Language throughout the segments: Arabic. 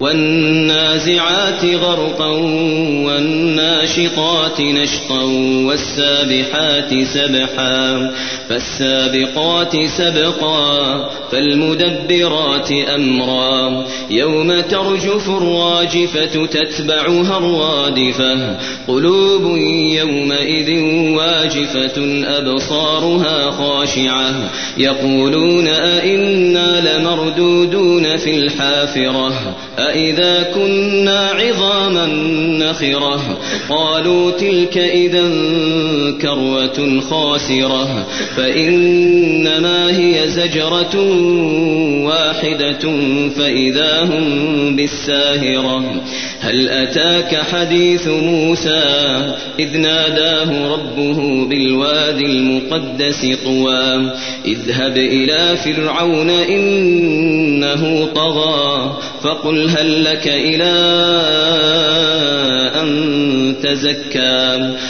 والنازعات غرقا والناشطات نشطا والسابحات سبحا فالسابقات سبقا فالمدبرات أمرا يوم ترجف الراجفة تتبعها الرادفة قلوب يومئذ واجفة أبصارها خاشعة يقولون أئنا لمردودون في الحافرة أإذا كنا عظاما نخرة قالوا تلك إذا كروة خاسرة فإنما هي زجرة واحدة فإذا هم بالساهرة هل أتاك حديث موسى إذ ناداه ربه بالوادي المقدس طوى اذهب إلى فرعون إنه طغى فقل هل لك إلى أن تزكى.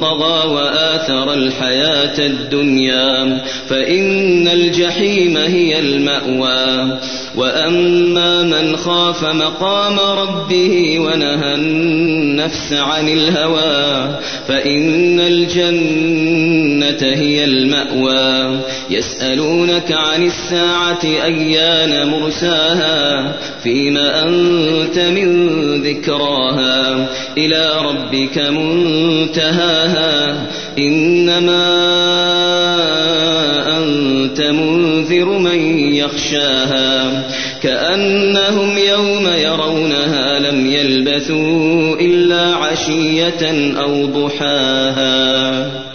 طغى وآثر الحياة الدنيا فإن الجحيم هي المأوى. وأما من خاف مقام ربه ونهى النفس عن الهوى فإن الجنة هي المأوى. يسألونك عن الساعة أيان مرساها. فيما أنت من ذكراها. إلى ربك منتهاها. إنما أنت منذر من يخشاها. كأنهم يوم يرونها لم يلبثوا إلا عشية أو ضحاها.